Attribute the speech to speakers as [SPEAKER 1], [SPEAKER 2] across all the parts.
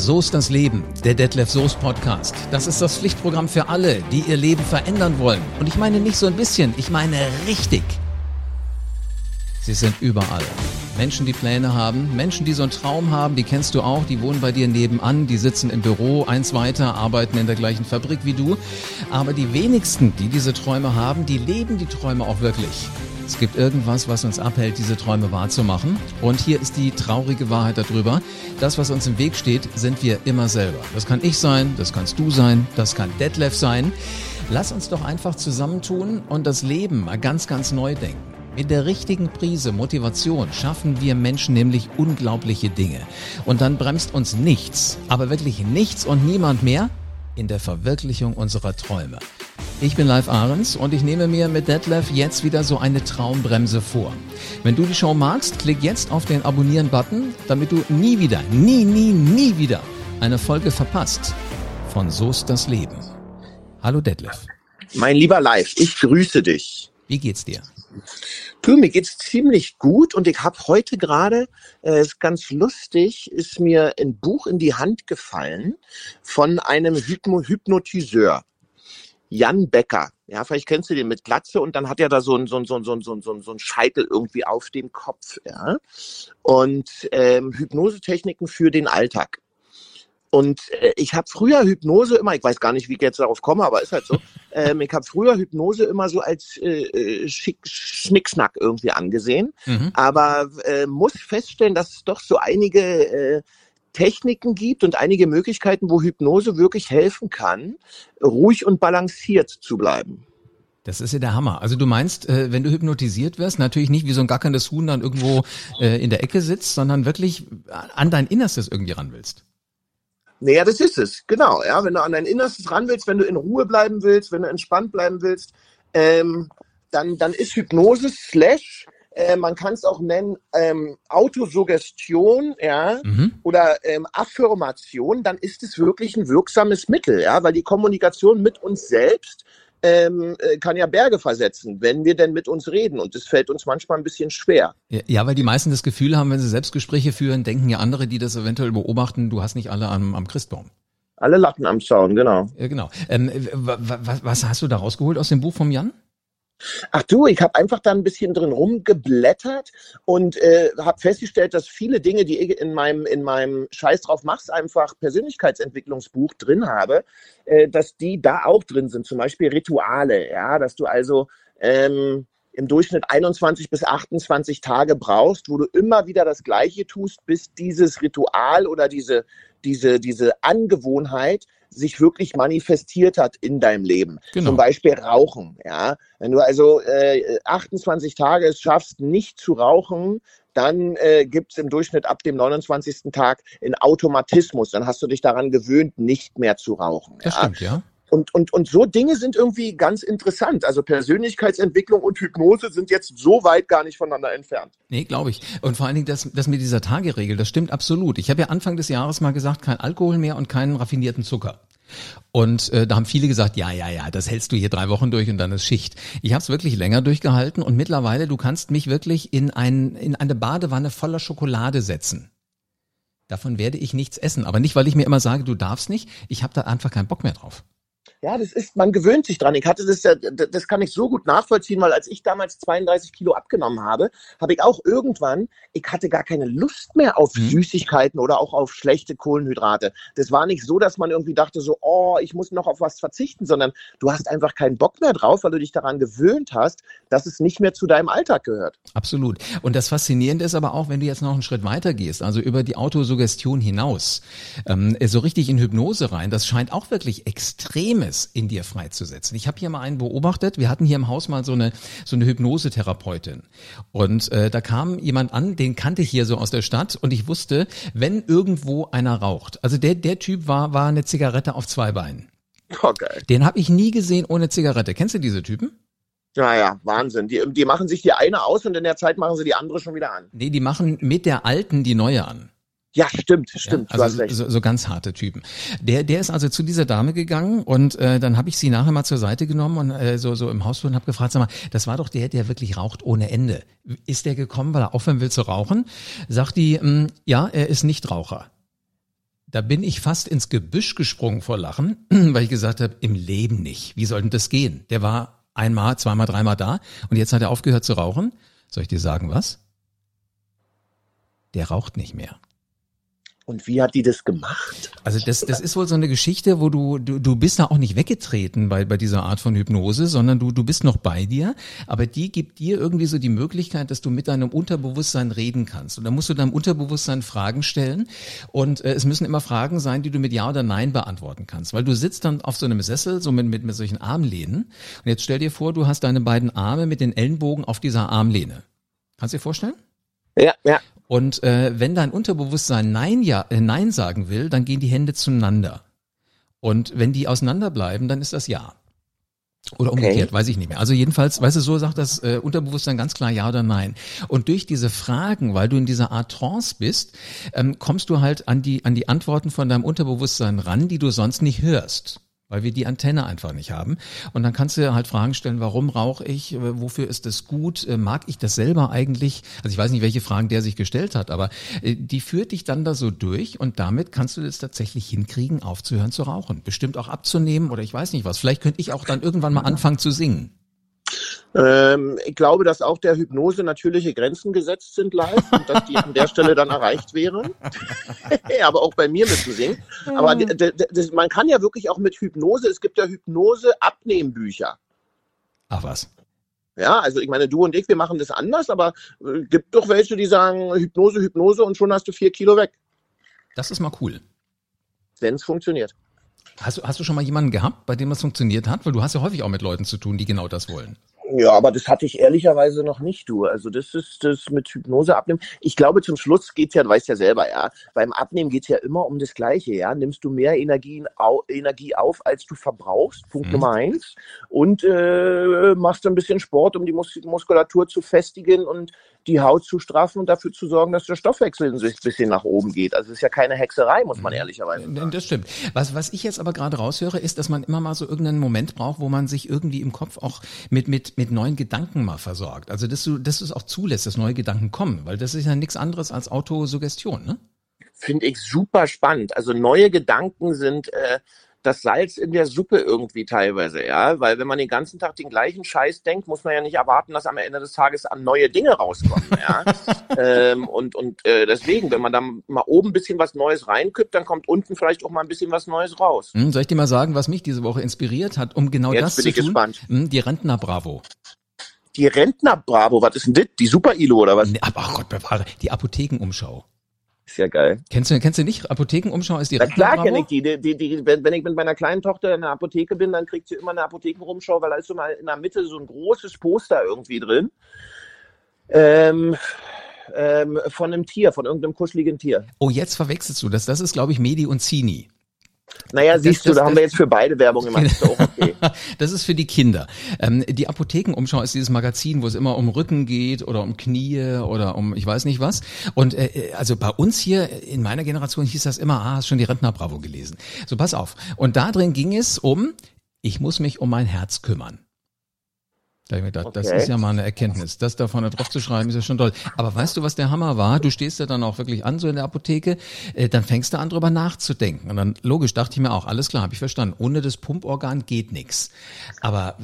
[SPEAKER 1] So ist das Leben, der Detlef Soest Podcast. Das ist das Pflichtprogramm für alle, die ihr Leben verändern wollen. Und ich meine nicht so ein bisschen, ich meine richtig. Sie sind überall. Menschen, die Pläne haben, Menschen, die so einen Traum haben, die kennst du auch, die wohnen bei dir nebenan, die sitzen im Büro, eins weiter, arbeiten in der gleichen Fabrik wie du. Aber die wenigsten, die diese Träume haben, die leben die Träume auch wirklich. Es gibt irgendwas, was uns abhält, diese Träume wahrzumachen. Und hier ist die traurige Wahrheit darüber. Das, was uns im Weg steht, sind wir immer selber. Das kann ich sein, das kannst du sein, das kann Detlef sein. Lass uns doch einfach zusammentun und das Leben mal ganz, ganz neu denken. Mit der richtigen Prise Motivation schaffen wir Menschen nämlich unglaubliche Dinge. Und dann bremst uns nichts, aber wirklich nichts und niemand mehr in der Verwirklichung unserer Träume. Ich bin Live Ahrens und ich nehme mir mit Detlef jetzt wieder so eine Traumbremse vor. Wenn du die Show magst, klick jetzt auf den Abonnieren-Button, damit du nie wieder, nie, nie, nie wieder eine Folge verpasst von So ist das Leben. Hallo Detlef.
[SPEAKER 2] Mein lieber Live, ich grüße dich.
[SPEAKER 1] Wie geht's dir?
[SPEAKER 2] Du, mir geht's ziemlich gut und ich habe heute gerade, äh, ist ganz lustig, ist mir ein Buch in die Hand gefallen von einem Hypno Hypnotiseur. Jan Becker. Ja, vielleicht kennst du den mit Glatze und dann hat er da so ein, so ein, so ein, so ein, so ein, so ein Scheitel irgendwie auf dem Kopf. Ja? Und ähm, Hypnosetechniken für den Alltag. Und äh, ich habe früher Hypnose immer, ich weiß gar nicht, wie ich jetzt darauf komme, aber ist halt so. Ähm, ich habe früher Hypnose immer so als äh, äh, Schick, Schnicksnack irgendwie angesehen, mhm. aber äh, muss feststellen, dass es doch so einige äh, Techniken gibt und einige Möglichkeiten, wo Hypnose wirklich helfen kann, ruhig und balanciert zu bleiben.
[SPEAKER 1] Das ist ja der Hammer. Also du meinst, äh, wenn du hypnotisiert wirst, natürlich nicht wie so ein gackerndes Huhn dann irgendwo äh, in der Ecke sitzt, sondern wirklich an dein Innerstes irgendwie ran willst.
[SPEAKER 2] Naja, das ist es, genau. Ja, wenn du an dein Innerstes ran willst, wenn du in Ruhe bleiben willst, wenn du entspannt bleiben willst, ähm, dann, dann ist Hypnose slash äh, man kann es auch nennen ähm, Autosuggestion, ja, mhm. oder ähm, Affirmation, dann ist es wirklich ein wirksames Mittel, ja, weil die Kommunikation mit uns selbst ähm, äh, kann ja Berge versetzen, wenn wir denn mit uns reden. Und das fällt uns manchmal ein bisschen schwer.
[SPEAKER 1] Ja, weil die meisten das Gefühl haben, wenn sie Selbstgespräche führen, denken ja andere, die das eventuell beobachten, du hast nicht alle am, am Christbaum.
[SPEAKER 2] Alle Latten am Zaun, genau.
[SPEAKER 1] Ja, genau. Ähm, was, was hast du da rausgeholt aus dem Buch vom Jan?
[SPEAKER 2] Ach du, ich habe einfach da ein bisschen drin rumgeblättert und äh, habe festgestellt, dass viele Dinge, die ich in meinem, in meinem Scheiß drauf mach's einfach Persönlichkeitsentwicklungsbuch drin habe, äh, dass die da auch drin sind. Zum Beispiel Rituale, ja, dass du also ähm, im Durchschnitt 21 bis 28 Tage brauchst, wo du immer wieder das Gleiche tust, bis dieses Ritual oder diese, diese, diese Angewohnheit sich wirklich manifestiert hat in deinem Leben. Genau. Zum Beispiel Rauchen. Ja, wenn du also äh, 28 Tage es schaffst, nicht zu rauchen, dann äh, gibt es im Durchschnitt ab dem 29. Tag einen Automatismus. Dann hast du dich daran gewöhnt, nicht mehr zu rauchen.
[SPEAKER 1] Das ja? stimmt, ja.
[SPEAKER 2] Und, und, und so Dinge sind irgendwie ganz interessant. Also Persönlichkeitsentwicklung und Hypnose sind jetzt so weit gar nicht voneinander entfernt.
[SPEAKER 1] Nee, glaube ich. Und vor allen Dingen das, das mit dieser Tageregel, das stimmt absolut. Ich habe ja Anfang des Jahres mal gesagt, kein Alkohol mehr und keinen raffinierten Zucker. Und äh, da haben viele gesagt, ja, ja, ja, das hältst du hier drei Wochen durch und dann ist Schicht. Ich habe es wirklich länger durchgehalten und mittlerweile, du kannst mich wirklich in, ein, in eine Badewanne voller Schokolade setzen. Davon werde ich nichts essen. Aber nicht, weil ich mir immer sage, du darfst nicht. Ich habe da einfach keinen Bock mehr drauf.
[SPEAKER 2] Ja, das ist, man gewöhnt sich dran. Ich hatte das ja, das kann ich so gut nachvollziehen, weil als ich damals 32 Kilo abgenommen habe, habe ich auch irgendwann, ich hatte gar keine Lust mehr auf mhm. Süßigkeiten oder auch auf schlechte Kohlenhydrate. Das war nicht so, dass man irgendwie dachte so, oh, ich muss noch auf was verzichten, sondern du hast einfach keinen Bock mehr drauf, weil du dich daran gewöhnt hast, dass es nicht mehr zu deinem Alltag gehört.
[SPEAKER 1] Absolut. Und das Faszinierende ist aber auch, wenn du jetzt noch einen Schritt weiter gehst, also über die Autosuggestion hinaus, ähm, so richtig in Hypnose rein, das scheint auch wirklich extrem Neues in dir freizusetzen. Ich habe hier mal einen beobachtet. Wir hatten hier im Haus mal so eine so eine Hypnosetherapeutin und äh, da kam jemand an, den kannte ich hier so aus der Stadt und ich wusste, wenn irgendwo einer raucht, also der der Typ war war eine Zigarette auf zwei Beinen. Oh, geil. Den habe ich nie gesehen ohne Zigarette. Kennst du diese Typen?
[SPEAKER 2] Ja, ja, Wahnsinn. Die, die machen sich die eine aus und in der Zeit machen sie die andere schon wieder an.
[SPEAKER 1] Nee, die machen mit der alten die neue an.
[SPEAKER 2] Ja, stimmt, stimmt.
[SPEAKER 1] Ja, also so, so ganz harte Typen. Der, der ist also zu dieser Dame gegangen und äh, dann habe ich sie nachher mal zur Seite genommen und äh, so, so im Hausflur und habe gefragt, sag mal, das war doch der, der wirklich raucht ohne Ende. Ist der gekommen, weil er aufhören will zu rauchen? Sagt die, mh, hm, ja, er ist nicht Raucher. Da bin ich fast ins Gebüsch gesprungen vor Lachen, weil ich gesagt habe, im Leben nicht. Wie soll denn das gehen? Der war einmal, zweimal, dreimal da und jetzt hat er aufgehört zu rauchen. Soll ich dir sagen was? Der raucht nicht mehr.
[SPEAKER 2] Und wie hat die das gemacht?
[SPEAKER 1] Also das, das ist wohl so eine Geschichte, wo du, du, du bist da auch nicht weggetreten bei, bei dieser Art von Hypnose, sondern du, du bist noch bei dir, aber die gibt dir irgendwie so die Möglichkeit, dass du mit deinem Unterbewusstsein reden kannst. Und dann musst du deinem Unterbewusstsein Fragen stellen und äh, es müssen immer Fragen sein, die du mit Ja oder Nein beantworten kannst. Weil du sitzt dann auf so einem Sessel, so mit, mit, mit solchen Armlehnen und jetzt stell dir vor, du hast deine beiden Arme mit den Ellenbogen auf dieser Armlehne. Kannst du dir vorstellen?
[SPEAKER 2] Ja, ja.
[SPEAKER 1] Und äh, wenn dein Unterbewusstsein Nein, ja, äh, Nein sagen will, dann gehen die Hände zueinander. Und wenn die auseinanderbleiben, dann ist das Ja. Oder umgekehrt, okay. weiß ich nicht mehr. Also jedenfalls, weißt du, so sagt das äh, Unterbewusstsein ganz klar Ja oder Nein. Und durch diese Fragen, weil du in dieser Art Trance bist, ähm, kommst du halt an die, an die Antworten von deinem Unterbewusstsein ran, die du sonst nicht hörst weil wir die Antenne einfach nicht haben. Und dann kannst du halt Fragen stellen, warum rauche ich, wofür ist das gut, äh, mag ich das selber eigentlich? Also ich weiß nicht, welche Fragen der sich gestellt hat, aber äh, die führt dich dann da so durch und damit kannst du das tatsächlich hinkriegen, aufzuhören zu rauchen. Bestimmt auch abzunehmen oder ich weiß nicht was. Vielleicht könnte ich auch dann irgendwann mal anfangen zu singen.
[SPEAKER 2] Ähm, ich glaube, dass auch der Hypnose natürliche Grenzen gesetzt sind live und dass die an der Stelle dann erreicht wären. Aber auch bei mir mitzusingen. Aber man kann ja wirklich auch mit Hypnose, es gibt ja Hypnose-Abnehmbücher.
[SPEAKER 1] Ach was.
[SPEAKER 2] Ja, also ich meine, du und ich, wir machen das anders, aber äh, gibt doch welche, die sagen Hypnose, Hypnose und schon hast du vier Kilo weg.
[SPEAKER 1] Das ist mal cool.
[SPEAKER 2] Wenn es funktioniert.
[SPEAKER 1] Hast du, hast du schon mal jemanden gehabt, bei dem das funktioniert hat? Weil du hast ja häufig auch mit Leuten zu tun, die genau das wollen.
[SPEAKER 2] Ja, aber das hatte ich ehrlicherweise noch nicht, du. Also das ist das mit Hypnose abnehmen. Ich glaube, zum Schluss geht's ja, du weißt ja selber, ja, beim Abnehmen geht's ja immer um das Gleiche, ja. Nimmst du mehr Energien, au, Energie auf, als du verbrauchst, Punkt mhm. Nummer eins. Und äh, machst ein bisschen Sport, um die Mus Muskulatur zu festigen und die Haut zu straffen und dafür zu sorgen, dass der Stoffwechsel ein bisschen nach oben geht. Also es ist ja keine Hexerei, muss man mhm. ehrlicherweise sagen.
[SPEAKER 1] Das stimmt. Was, was ich jetzt aber gerade raushöre, ist, dass man immer mal so irgendeinen Moment braucht, wo man sich irgendwie im Kopf auch mit, mit, mit neuen Gedanken mal versorgt. Also dass du, dass du es auch zulässt, dass neue Gedanken kommen, weil das ist ja nichts anderes als Autosuggestion, ne?
[SPEAKER 2] Finde ich super spannend. Also neue Gedanken sind äh, das Salz in der Suppe irgendwie teilweise, ja, weil wenn man den ganzen Tag den gleichen Scheiß denkt, muss man ja nicht erwarten, dass am Ende des Tages an neue Dinge rauskommen, ja. ähm, und und äh, deswegen, wenn man da mal oben ein bisschen was Neues reinkippt, dann kommt unten vielleicht auch mal ein bisschen was Neues raus.
[SPEAKER 1] Hm, soll ich dir mal sagen, was mich diese Woche inspiriert hat, um genau Jetzt das bin zu ich tun? Gespannt. Hm, die Rentner Bravo.
[SPEAKER 2] Die Rentner Bravo, was ist denn das? Die Super Ilo oder was?
[SPEAKER 1] Ach Gott bewahre, die Apothekenumschau.
[SPEAKER 2] Ist ja geil.
[SPEAKER 1] Kennst du, kennst du nicht? Apothekenumschau ist die
[SPEAKER 2] Na klar kenne ich die. die, die, die wenn, wenn, ich mit meiner kleinen Tochter in der Apotheke bin, dann kriegt sie immer eine Apothekenumschau, weil da ist so mal in der Mitte so ein großes Poster irgendwie drin. Ähm, ähm, von einem Tier, von irgendeinem kuscheligen Tier.
[SPEAKER 1] Oh, jetzt verwechselst du das. Das ist, glaube ich, Medi und Zini.
[SPEAKER 2] Naja, siehst das, du, da das, haben wir jetzt für beide Werbung gemacht. Ist okay.
[SPEAKER 1] das ist für die Kinder. Ähm, die Apothekenumschau ist dieses Magazin, wo es immer um Rücken geht oder um Knie oder um ich weiß nicht was. Und äh, äh also bei uns hier in meiner Generation hieß das immer, ah, hast schon die Rentner Bravo gelesen. So, pass auf. Und da drin ging es um, ich muss mich um mein Herz kümmern. Da ich mir gedacht, okay. das ist ja mal eine Erkenntnis. Das da vorne drauf zu schreiben, ist ja schon toll. Aber weißt du, was der Hammer war? Du stehst ja dann auch wirklich an, so in der Apotheke, äh, dann fängst du an, drüber nachzudenken. Und dann, logisch, dachte ich mir auch, alles klar, habe ich verstanden. Ohne das Pumporgan geht nichts. Aber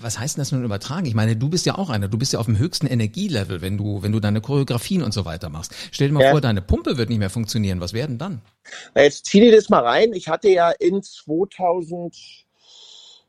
[SPEAKER 1] was heißt denn das nun übertragen? Ich meine, du bist ja auch einer, du bist ja auf dem höchsten Energielevel, wenn du, wenn du deine Choreografien und so weiter machst. Stell dir mal ja. vor, deine Pumpe wird nicht mehr funktionieren. Was werden dann?
[SPEAKER 2] Na, jetzt zieh dir das mal rein. Ich hatte ja in 2000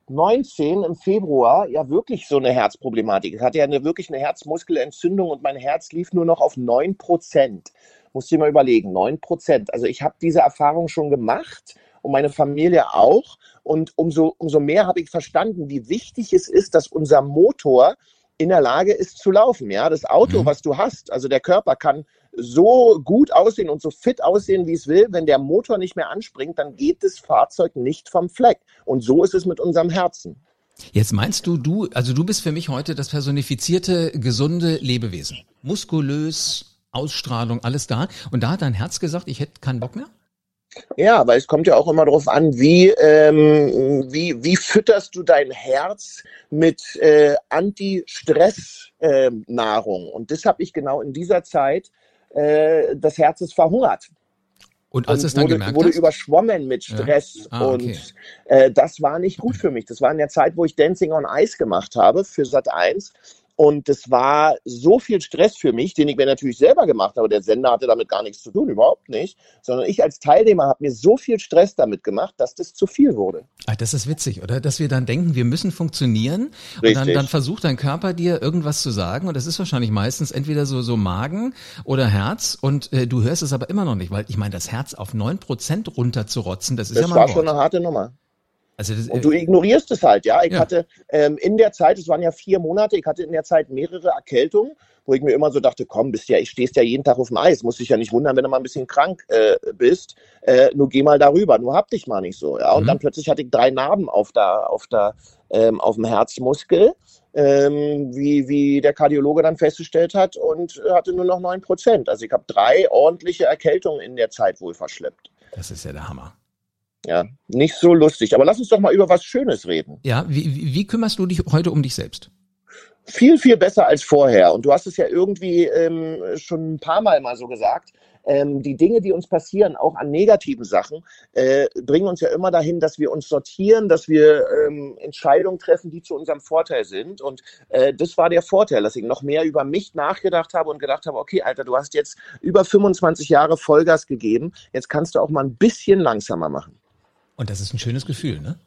[SPEAKER 2] 19 im Februar ja wirklich so eine Herzproblematik. Ich hatte ja eine, wirklich eine Herzmuskelentzündung und mein Herz lief nur noch auf 9 Prozent. Musst dir mal überlegen, 9 Prozent. Also ich habe diese Erfahrung schon gemacht und meine Familie auch. Und umso, umso mehr habe ich verstanden, wie wichtig es ist, dass unser Motor in der Lage ist zu laufen. Ja, das Auto, mhm. was du hast, also der Körper kann so gut aussehen und so fit aussehen, wie es will. Wenn der Motor nicht mehr anspringt, dann geht das Fahrzeug nicht vom Fleck. Und so ist es mit unserem Herzen.
[SPEAKER 1] Jetzt meinst du, du, also du bist für mich heute das personifizierte, gesunde Lebewesen. Muskulös, Ausstrahlung, alles da. Und da hat dein Herz gesagt, ich hätte keinen Bock mehr?
[SPEAKER 2] Ja, weil es kommt ja auch immer darauf an, wie, ähm, wie, wie fütterst du dein Herz mit äh, Anti-Stress-Nahrung. Ähm, und das habe ich genau in dieser Zeit äh, das Herz ist verhungert.
[SPEAKER 1] Und als
[SPEAKER 2] und
[SPEAKER 1] es dann
[SPEAKER 2] wurde,
[SPEAKER 1] gemerkt
[SPEAKER 2] wurde
[SPEAKER 1] hast?
[SPEAKER 2] überschwommen mit
[SPEAKER 1] Ja.
[SPEAKER 2] Stress.
[SPEAKER 1] Ah, okay.
[SPEAKER 2] Und äh, das war nicht gut für mich. Das war in der Zeit, wo ich Dancing on Ice gemacht habe für Sat 1. Und das war so viel Stress für mich, den ich mir natürlich selber gemacht habe. Der Sender hatte damit gar nichts zu tun, überhaupt nicht. Sondern ich als Teilnehmer habe mir so viel Stress damit gemacht, dass das zu viel wurde.
[SPEAKER 1] Ah, das ist witzig, oder? Dass wir dann denken, wir müssen funktionieren und dann,
[SPEAKER 2] Richtig.
[SPEAKER 1] dann versucht dein Körper dir irgendwas zu sagen und das ist wahrscheinlich meistens entweder so, so Magen oder Herz und äh, du hörst es aber immer noch nicht, weil ich meine, das Herz auf neun Prozent runterzurotzen, das ist
[SPEAKER 2] Das
[SPEAKER 1] ja mal
[SPEAKER 2] war
[SPEAKER 1] ein
[SPEAKER 2] schon eine harte Nummer.
[SPEAKER 1] Also das,
[SPEAKER 2] Und du ignorierst es halt, ja. Ich
[SPEAKER 1] Ja.
[SPEAKER 2] hatte ähm, in der Zeit, es waren ja vier Monate, ich hatte in der Zeit mehrere Erkältungen, wo ich mir immer so dachte, komm, bist ja, ich stehst ja jeden Tag auf dem Eis, muss dich ja nicht wundern, wenn du mal ein bisschen krank äh, bist. Äh, nur geh mal darüber, nur hab dich mal nicht so, ja. Und
[SPEAKER 1] Mhm.
[SPEAKER 2] dann plötzlich hatte ich drei Narben auf der, auf der, ähm, auf dem Herzmuskel, ähm, wie, wie der Kardiologe dann festgestellt hat und äh, hatte nur noch neun Prozent. Also ich habe drei ordentliche Erkältungen in der Zeit wohl verschleppt.
[SPEAKER 1] das ist ja der Hammer.
[SPEAKER 2] Ja, nicht so lustig. Aber lass uns doch mal über was Schönes reden.
[SPEAKER 1] Ja, wie, wie, kümmerst du dich heute um dich selbst?
[SPEAKER 2] viel, viel besser als vorher. Und du hast es ja irgendwie ähm, schon ein paar Mal mal so gesagt. Ähm, die Dinge, die uns passieren, auch an negativen Sachen, äh, bringen uns ja immer dahin, dass wir uns sortieren, dass wir ähm, Entscheidungen treffen, die zu unserem Vorteil sind. Und äh, das war der Vorteil, dass ich noch mehr über mich nachgedacht habe und gedacht habe, okay, Alter, du hast jetzt über 25 Jahre Vollgas gegeben, jetzt kannst du auch mal ein bisschen langsamer machen.
[SPEAKER 1] Und das ist ein schönes Gefühl, ne?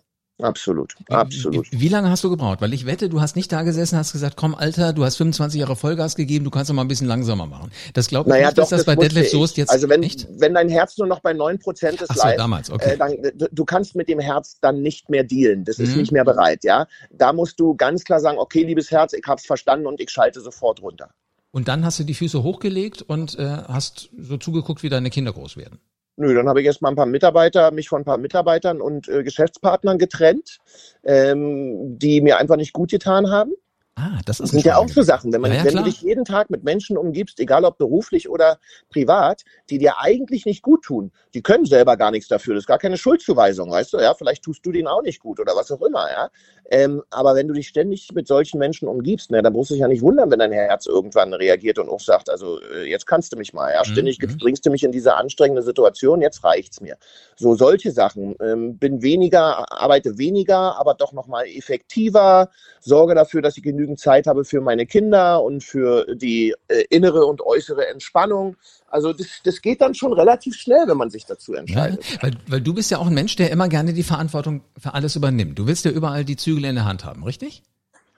[SPEAKER 2] Absolut, absolut.
[SPEAKER 1] Wie, wie lange hast du gebraucht? Weil ich wette, du hast nicht da gesessen, hast gesagt, komm Alter, du hast 25 Jahre Vollgas gegeben, du kannst doch mal ein bisschen langsamer machen. Das glaube ich
[SPEAKER 2] Naja,
[SPEAKER 1] nicht,
[SPEAKER 2] doch,
[SPEAKER 1] dass das, bei
[SPEAKER 2] musste
[SPEAKER 1] Detlef
[SPEAKER 2] ich.
[SPEAKER 1] Soest jetzt
[SPEAKER 2] Also wenn,
[SPEAKER 1] nicht?
[SPEAKER 2] wenn dein Herz nur noch bei 9% ist
[SPEAKER 1] Ach so,
[SPEAKER 2] live,
[SPEAKER 1] damals, okay.
[SPEAKER 2] äh, dann, du, du kannst mit dem Herz dann nicht mehr dealen. Das ist
[SPEAKER 1] Mhm.
[SPEAKER 2] nicht mehr bereit, ja. Da musst du ganz klar sagen, okay, liebes Herz, ich hab's verstanden und ich schalte sofort runter.
[SPEAKER 1] Und dann hast du die Füße hochgelegt und äh, hast so zugeguckt, wie deine Kinder groß werden.
[SPEAKER 2] Nö, dann habe ich erst mal ein paar Mitarbeiter, mich von ein paar Mitarbeitern und äh, Geschäftspartnern getrennt, ähm, die mir einfach nicht gut getan haben.
[SPEAKER 1] Ah, das
[SPEAKER 2] Das
[SPEAKER 1] ist ein
[SPEAKER 2] sind ja auch so Sachen, wenn, man,
[SPEAKER 1] Ja, ja,
[SPEAKER 2] wenn du dich jeden Tag mit Menschen umgibst, egal ob beruflich oder privat, die dir eigentlich nicht gut tun, die können selber gar nichts dafür. Das ist gar keine Schuldzuweisung, weißt du? Ja, vielleicht tust du denen auch nicht gut oder was auch immer, ja. Ähm, aber wenn du dich ständig mit solchen Menschen umgibst, ne, dann musst du dich ja nicht wundern, wenn dein Herz irgendwann reagiert und auch sagt, also äh, jetzt kannst du mich mal, ja, ständig
[SPEAKER 1] Mhm.
[SPEAKER 2] bringst du mich in diese anstrengende Situation, jetzt reicht's mir. So solche Sachen. Ähm, bin weniger, arbeite weniger, aber doch nochmal effektiver, sorge dafür, dass ich genügend Zeit habe für meine Kinder und für die äh, innere und äußere Entspannung. Also das, das geht dann schon relativ schnell, wenn man sich dazu
[SPEAKER 1] Ja,
[SPEAKER 2] entscheidet.
[SPEAKER 1] weil, weil du bist ja auch ein Mensch, der immer gerne die Verantwortung für alles übernimmt. Du willst ja überall die Zügel in der Hand haben, richtig?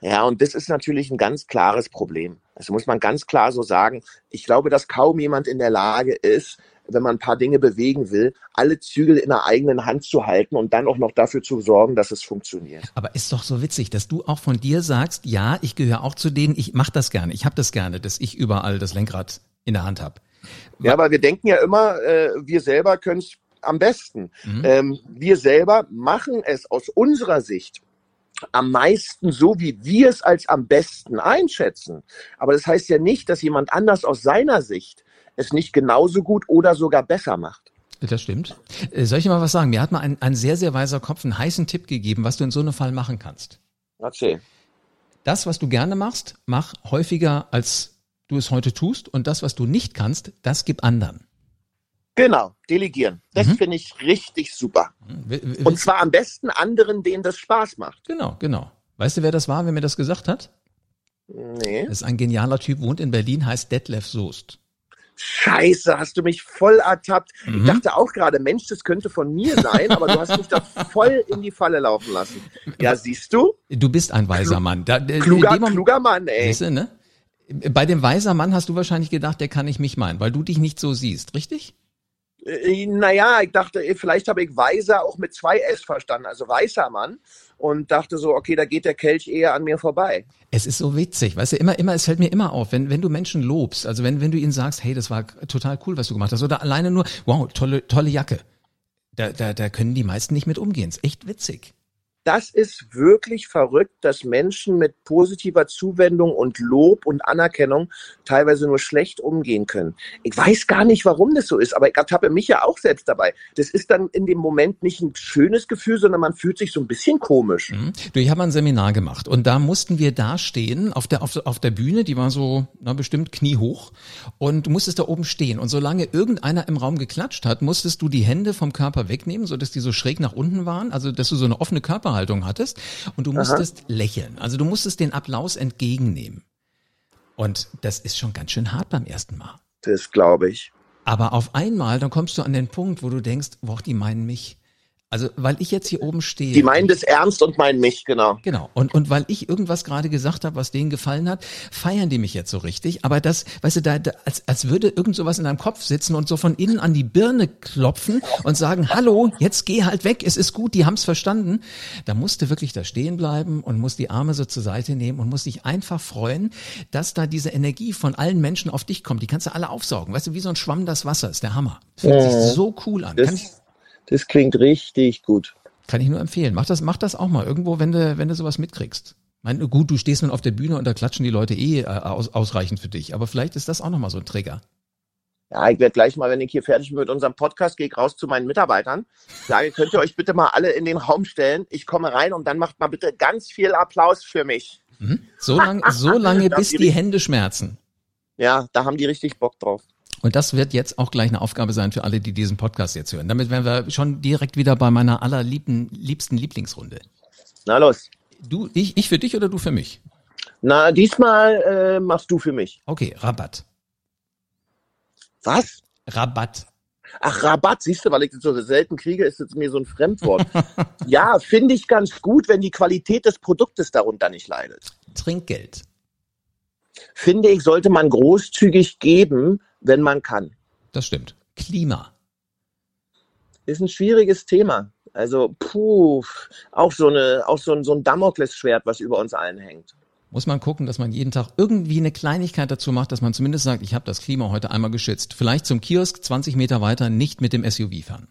[SPEAKER 2] Ja, und das ist natürlich ein ganz klares Problem. Das muss man ganz klar so sagen. Ich glaube, dass kaum jemand in der Lage ist, wenn man ein paar Dinge bewegen will, alle Zügel in der eigenen Hand zu halten und dann auch noch dafür zu sorgen, dass es funktioniert.
[SPEAKER 1] Aber ist doch so witzig, dass du auch von dir sagst, ja, ich gehöre auch zu denen, ich mache das gerne, ich habe das gerne, dass ich überall das Lenkrad in der Hand habe.
[SPEAKER 2] Ja, weil wir denken ja immer, äh, wir selber können es am besten.
[SPEAKER 1] Mhm.
[SPEAKER 2] Ähm, wir selber machen es aus unserer Sicht am meisten so, wie wir es als am besten einschätzen. Aber das heißt ja nicht, dass jemand anders aus seiner Sicht es nicht genauso gut oder sogar besser macht.
[SPEAKER 1] Das stimmt. Äh, Soll ich dir mal was sagen? Mir hat mal ein, ein sehr, sehr weiser Kopf einen heißen Tipp gegeben, was du in so einem Fall machen kannst.
[SPEAKER 2] Erzähl.
[SPEAKER 1] Das, was du gerne machst, mach häufiger, als du es heute tust. Und das, was du nicht kannst, das gib anderen.
[SPEAKER 2] Genau, delegieren. Das
[SPEAKER 1] Mhm.
[SPEAKER 2] finde ich richtig super.
[SPEAKER 1] Will- will-
[SPEAKER 2] Und zwar am besten anderen, denen das Spaß macht.
[SPEAKER 1] Genau, genau. Weißt du, wer das war, wer mir das gesagt hat?
[SPEAKER 2] Nee.
[SPEAKER 1] Das ist ein genialer Typ, wohnt in Berlin, heißt Detlef Soest.
[SPEAKER 2] Scheiße, hast du mich voll ertappt.
[SPEAKER 1] Mhm.
[SPEAKER 2] Ich dachte auch gerade, Mensch, das könnte von mir sein, aber du hast mich da voll in die Falle laufen lassen. Ja, siehst du?
[SPEAKER 1] Du bist ein weiser Mann. Da, äh,
[SPEAKER 2] Kluger,
[SPEAKER 1] Moment-
[SPEAKER 2] kluger Mann, ey.
[SPEAKER 1] Siehste, ne? Bei dem weiser Mann hast du wahrscheinlich gedacht, der kann nicht mich meinen, weil du dich nicht so siehst, richtig?
[SPEAKER 2] Äh, Naja, ich dachte, eh, vielleicht habe ich weiser auch mit zwei S verstanden, also weißer Mann. Und dachte so, okay, da geht der Kelch eher an mir vorbei.
[SPEAKER 1] Es ist so witzig, weißt du, immer, immer, es fällt mir immer auf, wenn, wenn du Menschen lobst, also wenn, wenn du ihnen sagst, hey, das war total cool, was du gemacht hast, oder alleine nur, wow, tolle, tolle Jacke. Da, da, da können die meisten nicht mit umgehen. Ist echt witzig.
[SPEAKER 2] Das ist wirklich verrückt, dass Menschen mit positiver Zuwendung und Lob und Anerkennung teilweise nur schlecht umgehen können. Ich weiß gar nicht, warum das so ist, aber ich ertappe mich ja auch selbst dabei. Das ist dann in dem Moment nicht ein schönes Gefühl, sondern man fühlt sich so ein bisschen komisch. Mhm.
[SPEAKER 1] Du, ich habe ein Seminar gemacht und da mussten wir da stehen auf der, auf, auf der Bühne, die war so na, bestimmt kniehoch und du musstest da oben stehen und solange irgendeiner im Raum geklatscht hat, musstest du die Hände vom Körper wegnehmen, sodass die so schräg nach unten waren, also dass du so eine offene Körper Körperhaltung hattest und du musstest Aha. lächeln. Also du musstest den Applaus entgegennehmen. Und das ist schon ganz schön hart beim ersten Mal.
[SPEAKER 2] Das glaube ich.
[SPEAKER 1] Aber auf einmal, dann kommst du an den Punkt, wo du denkst, boah, die meinen mich. Also, weil ich jetzt hier oben stehe.
[SPEAKER 2] Die meinen das ernst und meinen mich, genau.
[SPEAKER 1] Genau. Und, und weil ich irgendwas gerade gesagt habe, was denen gefallen hat, feiern die mich jetzt so richtig. Aber das, weißt du, da, da als, als würde irgend sowas in deinem Kopf sitzen und so von innen an die Birne klopfen und sagen, hallo, jetzt geh halt weg, es ist gut, die haben's verstanden. Da musst du wirklich da stehen bleiben und musst die Arme so zur Seite nehmen und musst dich einfach freuen, dass da diese Energie von allen Menschen auf dich kommt. Die kannst du alle aufsaugen. Weißt du, wie so ein Schwamm das Wasser ist der Hammer. Fühlt ja. sich so cool an.
[SPEAKER 2] Das, das klingt richtig gut.
[SPEAKER 1] Kann ich nur empfehlen. Mach das, mach das auch mal irgendwo, wenn du, wenn du sowas mitkriegst. Meine, gut, du stehst nun auf der Bühne und da klatschen die Leute eh äh, aus, ausreichend für dich. Aber vielleicht ist das auch nochmal so ein Trigger.
[SPEAKER 2] Ja, ich werde gleich mal, wenn ich hier fertig bin mit unserem Podcast, gehe ich raus zu meinen Mitarbeitern. Sage, könnt ihr euch bitte mal alle in den Raum stellen. Ich komme rein und dann macht mal bitte ganz viel Applaus für mich.
[SPEAKER 1] Mhm. So, lang, so lange, bis die Hände schmerzen.
[SPEAKER 2] Ja, da haben die richtig Bock drauf.
[SPEAKER 1] Und das wird jetzt auch gleich eine Aufgabe sein für alle, die diesen Podcast jetzt hören. Damit wären wir schon direkt wieder bei meiner allerliebsten liebsten Lieblingsrunde.
[SPEAKER 2] Na los.
[SPEAKER 1] Du, ich, ich für dich oder du für mich?
[SPEAKER 2] Na, diesmal äh, machst du für mich.
[SPEAKER 1] Okay, Rabatt.
[SPEAKER 2] Was?
[SPEAKER 1] Rabatt.
[SPEAKER 2] Ach, Rabatt, siehst du, weil ich das so selten kriege, ist jetzt mir so ein Fremdwort. ja, finde ich ganz gut, wenn die Qualität des Produktes darunter nicht leidet.
[SPEAKER 1] Trinkgeld.
[SPEAKER 2] Finde ich, sollte man großzügig geben, wenn man kann.
[SPEAKER 1] Das stimmt. Klima.
[SPEAKER 2] Ist ein schwieriges Thema. Also, puh, auch so, eine, auch so ein, so ein Damoklesschwert, was über uns allen hängt.
[SPEAKER 1] Muss man gucken, dass man jeden Tag irgendwie eine Kleinigkeit dazu macht, dass man zumindest sagt, ich habe das Klima heute einmal geschützt. Vielleicht zum Kiosk 20 Meter weiter nicht mit dem SUV fahren.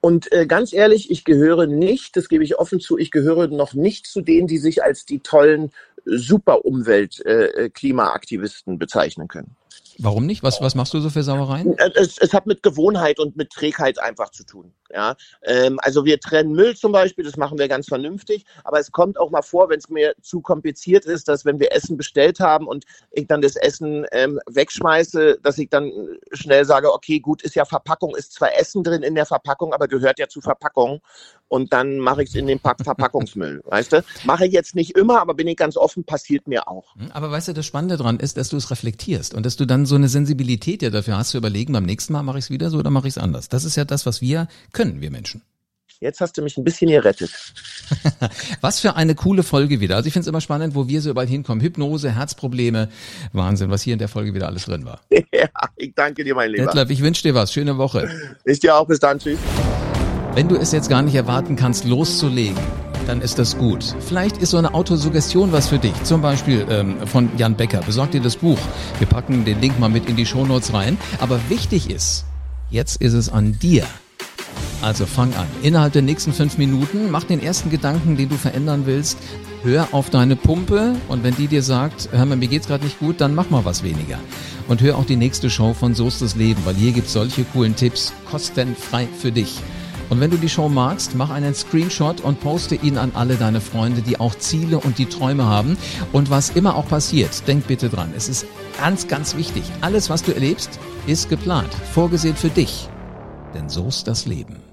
[SPEAKER 2] Und äh, ganz ehrlich, ich gehöre nicht, das gebe ich offen zu, ich gehöre noch nicht zu denen, die sich als die tollen super Umwelt-Klimaaktivisten äh, bezeichnen können.
[SPEAKER 1] Warum nicht? Was, was machst du so für Sauereien?
[SPEAKER 2] Äh, es, es hat mit Gewohnheit und mit Trägheit einfach zu tun. Ja, ähm, also wir trennen Müll zum Beispiel, das machen wir ganz vernünftig. Aber es kommt auch mal vor, wenn es mir zu kompliziert ist, dass wenn wir Essen bestellt haben und ich dann das Essen ähm, wegschmeiße, dass ich dann schnell sage, okay, gut, ist ja Verpackung, ist zwar Essen drin in der Verpackung, aber gehört ja zu Verpackung. Und dann mache ich es in den Pack Verpackungsmüll. weißt du? Mache ich jetzt nicht immer, aber bin ich ganz offen, passiert mir auch.
[SPEAKER 1] Hm, aber weißt du, das Spannende daran ist, dass du es reflektierst und dass du dann so eine Sensibilität ja dafür hast zu überlegen, beim nächsten Mal mache ich es wieder so oder mache ich es anders. Das ist ja das, was wir können, wir Menschen.
[SPEAKER 2] Jetzt hast du mich ein bisschen gerettet.
[SPEAKER 1] was für eine coole Folge wieder. Also ich finde es immer spannend, wo wir so überall hinkommen. Hypnose, Herzprobleme. Wahnsinn, was hier in der Folge wieder alles drin war.
[SPEAKER 2] ja, ich danke dir, mein Lieber.
[SPEAKER 1] Detlef, ich wünsche dir was. Schöne Woche.
[SPEAKER 2] Ich dir auch. Bis dann. Tschüss.
[SPEAKER 1] Wenn du es jetzt gar nicht erwarten kannst, loszulegen, dann ist das gut. Vielleicht ist so eine Autosuggestion was für dich. Zum Beispiel ähm, von Jan Becker. Besorg dir das Buch. Wir packen den Link mal mit in die Shownotes rein. Aber wichtig ist, jetzt ist es an dir. Also fang an. Innerhalb der nächsten fünf Minuten mach den ersten Gedanken, den du verändern willst. Hör auf deine Pumpe und wenn die dir sagt, hör mal, mir geht's gerade nicht gut, dann mach mal was weniger. Und hör auch die nächste Show von So ist das Leben, weil hier gibt's solche coolen Tipps kostenfrei für dich. Und wenn du die Show magst, mach einen Screenshot und poste ihn an alle deine Freunde, die auch Ziele und die Träume haben. Und was immer auch passiert, denk bitte dran. Es ist ganz, ganz wichtig. Alles, was du erlebst, ist geplant, vorgesehen für dich. Denn so ist das Leben.